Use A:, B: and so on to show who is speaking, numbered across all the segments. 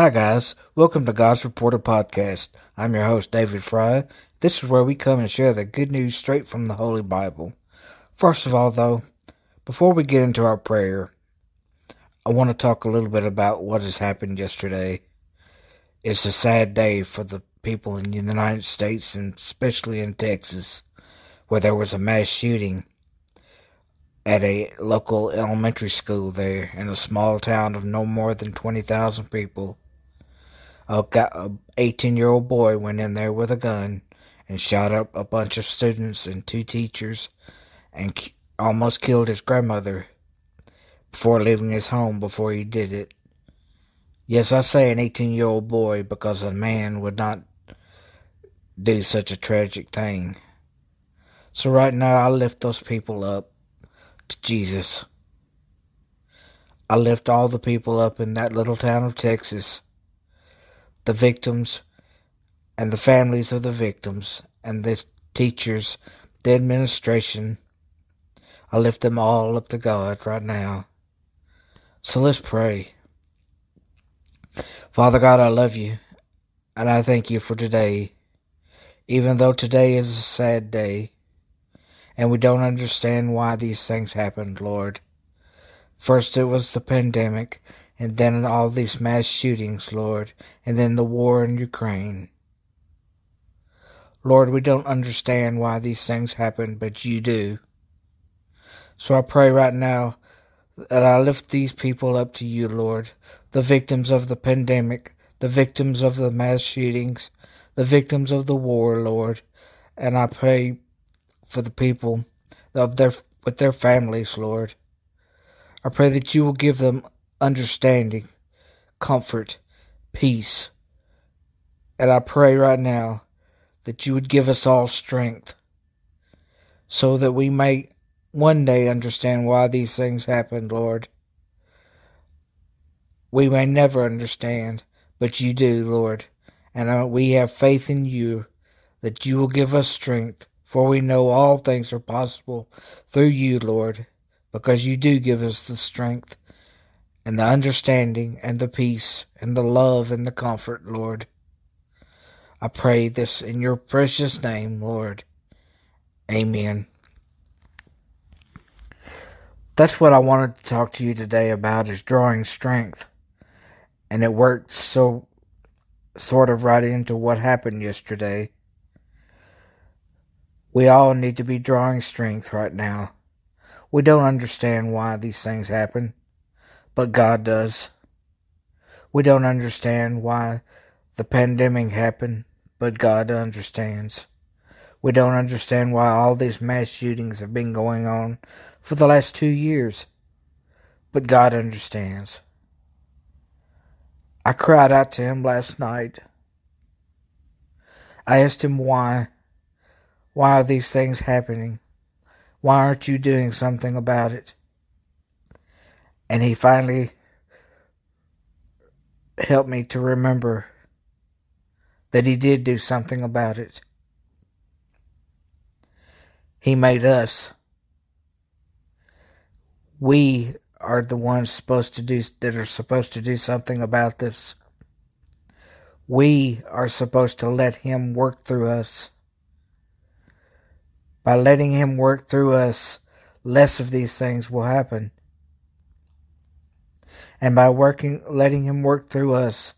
A: Hi, guys. Welcome to God's Reporter Podcast. I'm your host, David Fry. This is where we come and share the good news straight from the Holy Bible. First of all, though, before we get into our prayer, I want to talk a little bit about what has happened yesterday. It's a sad day for the people in the United States and especially in Texas, where there was a mass shooting at a local elementary school there in a small town of no more than 20,000 people a 18 year old boy went in there with a gun and shot up a bunch of students and two teachers and almost killed his grandmother before leaving his home before he did it. Yes, I say an 18 year old boy because a man would not do such a tragic thing. So right now I lift those people up to Jesus. I lift all the people up in that little town of Texas the victims and the families of the victims and the teachers, the administration. I lift them all up to God right now. So let's pray. Father God, I love you and I thank you for today. Even though today is a sad day and we don't understand why these things happened, Lord. First it was the pandemic and then all these mass shootings, Lord, and then the war in Ukraine. Lord, we don't understand why these things happen, but you do. So I pray right now that I lift these people up to you, Lord, the victims of the pandemic, the victims of the mass shootings, the victims of the war, Lord, and I pray for the people of their with their families, Lord. I pray that you will give them understanding, comfort, peace. And I pray right now that you would give us all strength so that we may one day understand why these things happened, Lord. We may never understand, but you do, Lord. And uh, we have faith in you that you will give us strength, for we know all things are possible through you, Lord, because you do give us the strength and the understanding and the peace and the love and the comfort, Lord. I pray this in your precious name, Lord. Amen. That's what I wanted to talk to you today about is drawing strength. And it worked so sort of right into what happened yesterday. We all need to be drawing strength right now. We don't understand why these things happen but God does. We don't understand why the pandemic happened, but God understands. We don't understand why all these mass shootings have been going on for the last two years, but God understands. I cried out to him last night. I asked him why. Why are these things happening? Why aren't you doing something about it? And he finally helped me to remember that he did do something about it. He made us. We are the ones supposed to do that are supposed to do something about this. We are supposed to let him work through us. By letting him work through us, less of these things will happen and by working, letting Him work through us,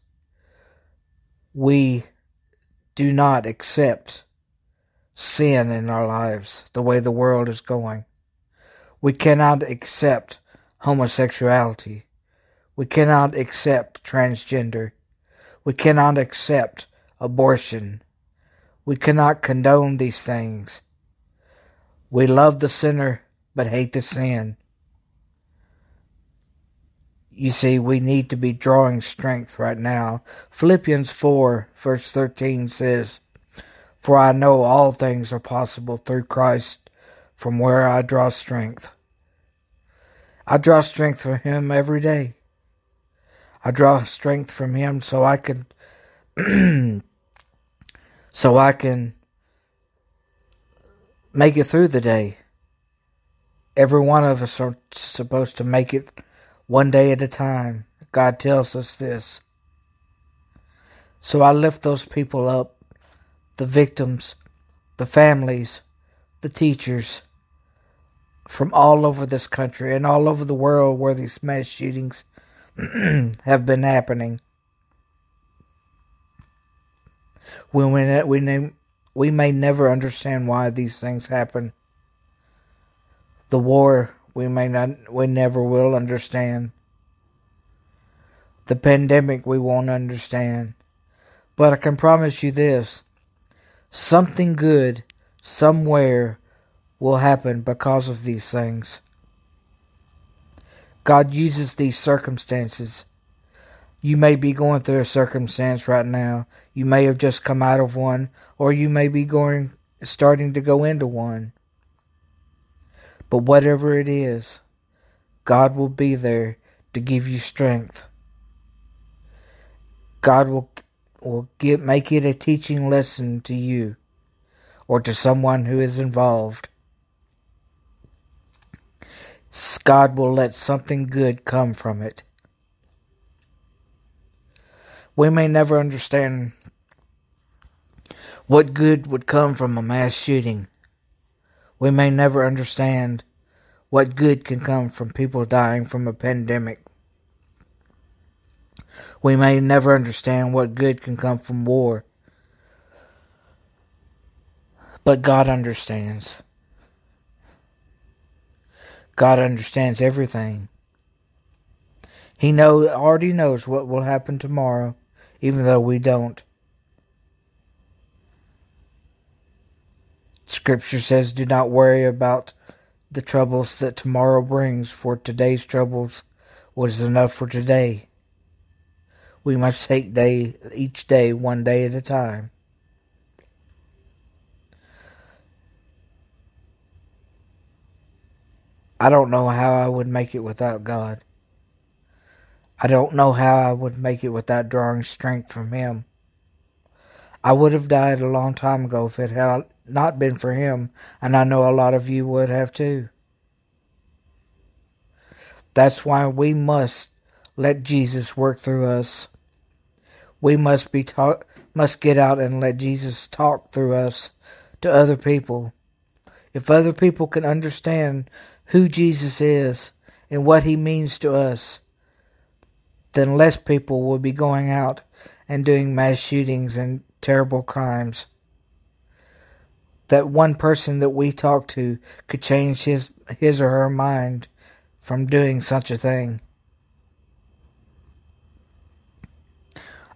A: we do not accept sin in our lives the way the world is going. We cannot accept homosexuality. We cannot accept transgender. We cannot accept abortion. We cannot condone these things. We love the sinner but hate the sin. You see, we need to be drawing strength right now. Philippians 4, verse 13 says, For I know all things are possible through Christ, from where I draw strength. I draw strength from Him every day. I draw strength from Him so I can, so I can make it through the day. Every one of us are supposed to make it one day at a time. God tells us this. So I lift those people up, the victims, the families, the teachers from all over this country and all over the world where these mass shootings have been happening. We, we, we, we may never understand why these things happen. The war, we may not, we never will understand. The pandemic, we won't understand. But I can promise you this something good somewhere will happen because of these things. God uses these circumstances. You may be going through a circumstance right now. You may have just come out of one, or you may be going starting to go into one. But whatever it is, God will be there to give you strength. God will will get make it a teaching lesson to you or to someone who is involved. God will let something good come from it. We may never understand what good would come from a mass shooting. We may never understand what good can come from people dying from a pandemic. We may never understand what good can come from war. But God understands. God understands everything. He know already knows what will happen tomorrow, even though we don't. Scripture says, Do not worry about the troubles that tomorrow brings, for today's troubles was enough for today. We must take day each day one day at a time. I don't know how I would make it without God. I don't know how I would make it without drawing strength from Him. I would have died a long time ago if it had not been for Him, and I know a lot of you would have too. That's why we must let Jesus work through us. We must be taught, must get out and let Jesus talk through us to other people. If other people can understand who Jesus is and what he means to us, then less people will be going out and doing mass shootings and terrible crimes. That one person that we talk to could change his his or her mind from doing such a thing.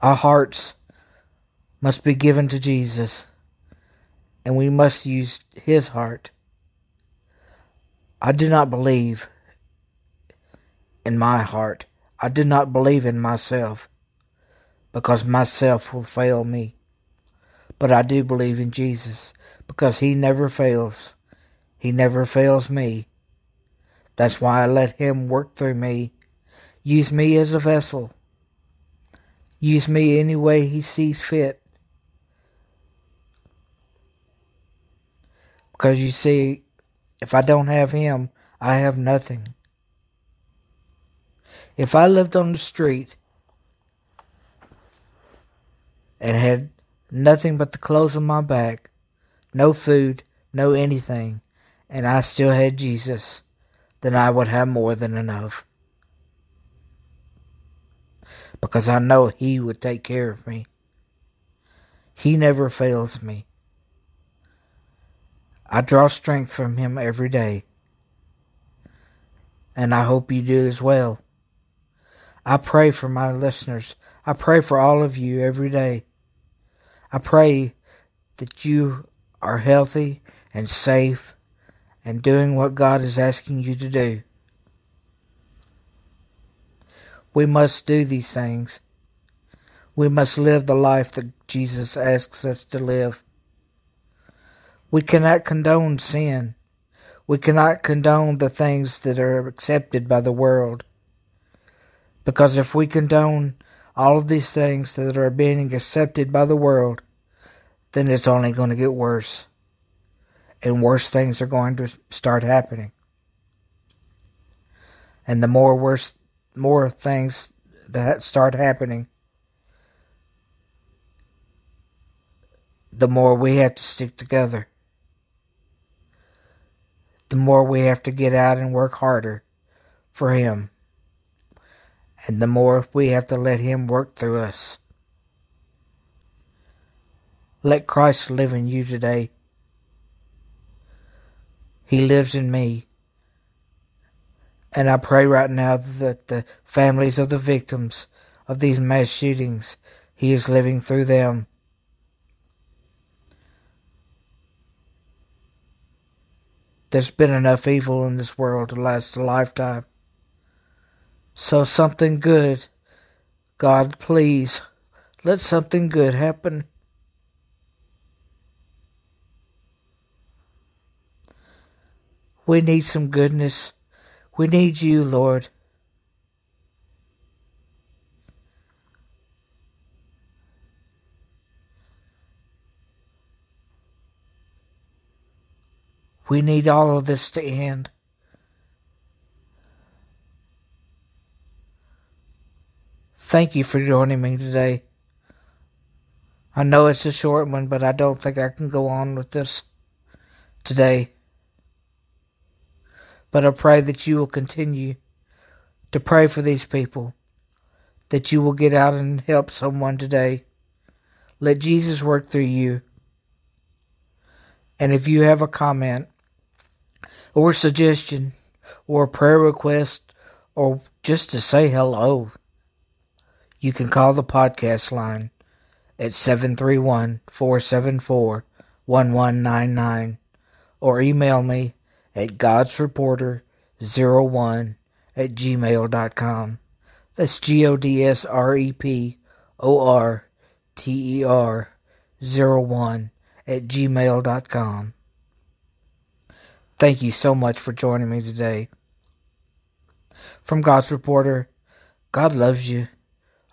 A: Our hearts must be given to Jesus, and we must use his heart I do not believe in my heart. I do not believe in myself because myself will fail me. But I do believe in Jesus because he never fails. He never fails me. That's why I let him work through me. Use me as a vessel. Use me any way he sees fit. Because you see, if I don't have him, I have nothing. If I lived on the street and had nothing but the clothes on my back, no food, no anything, and I still had Jesus, then I would have more than enough. Because I know He would take care of me. He never fails me. I draw strength from him every day. And I hope you do as well. I pray for my listeners. I pray for all of you every day. I pray that you are healthy and safe and doing what God is asking you to do. We must do these things. We must live the life that Jesus asks us to live. We cannot condone sin. We cannot condone the things that are accepted by the world. Because if we condone all of these things that are being accepted by the world, then it's only going to get worse. And worse things are going to start happening. And the more worse more things that start happening, the more we have to stick together. The more we have to get out and work harder for Him. And the more we have to let Him work through us. Let Christ live in you today. He lives in me. And I pray right now that the families of the victims of these mass shootings, He is living through them. There's been enough evil in this world to last a lifetime. So something good, God, please, let something good happen. We need some goodness. We need you, Lord. We need all of this to end. Thank you for joining me today. I know it's a short one, but I don't think I can go on with this today. But I pray that you will continue to pray for these people, that you will get out and help someone today. Let Jesus work through you. And if you have a comment or suggestion or prayer request or just to say hello, you can call the podcast line at 731 474 1199 or email me at godsreporter01 at gmail.com. That's G O D S R E P O R T E R 01 at gmail.com. Thank you so much for joining me today. From God's Reporter, God loves you.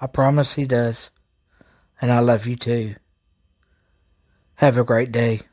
A: I promise He does. And I love you too. Have a great day.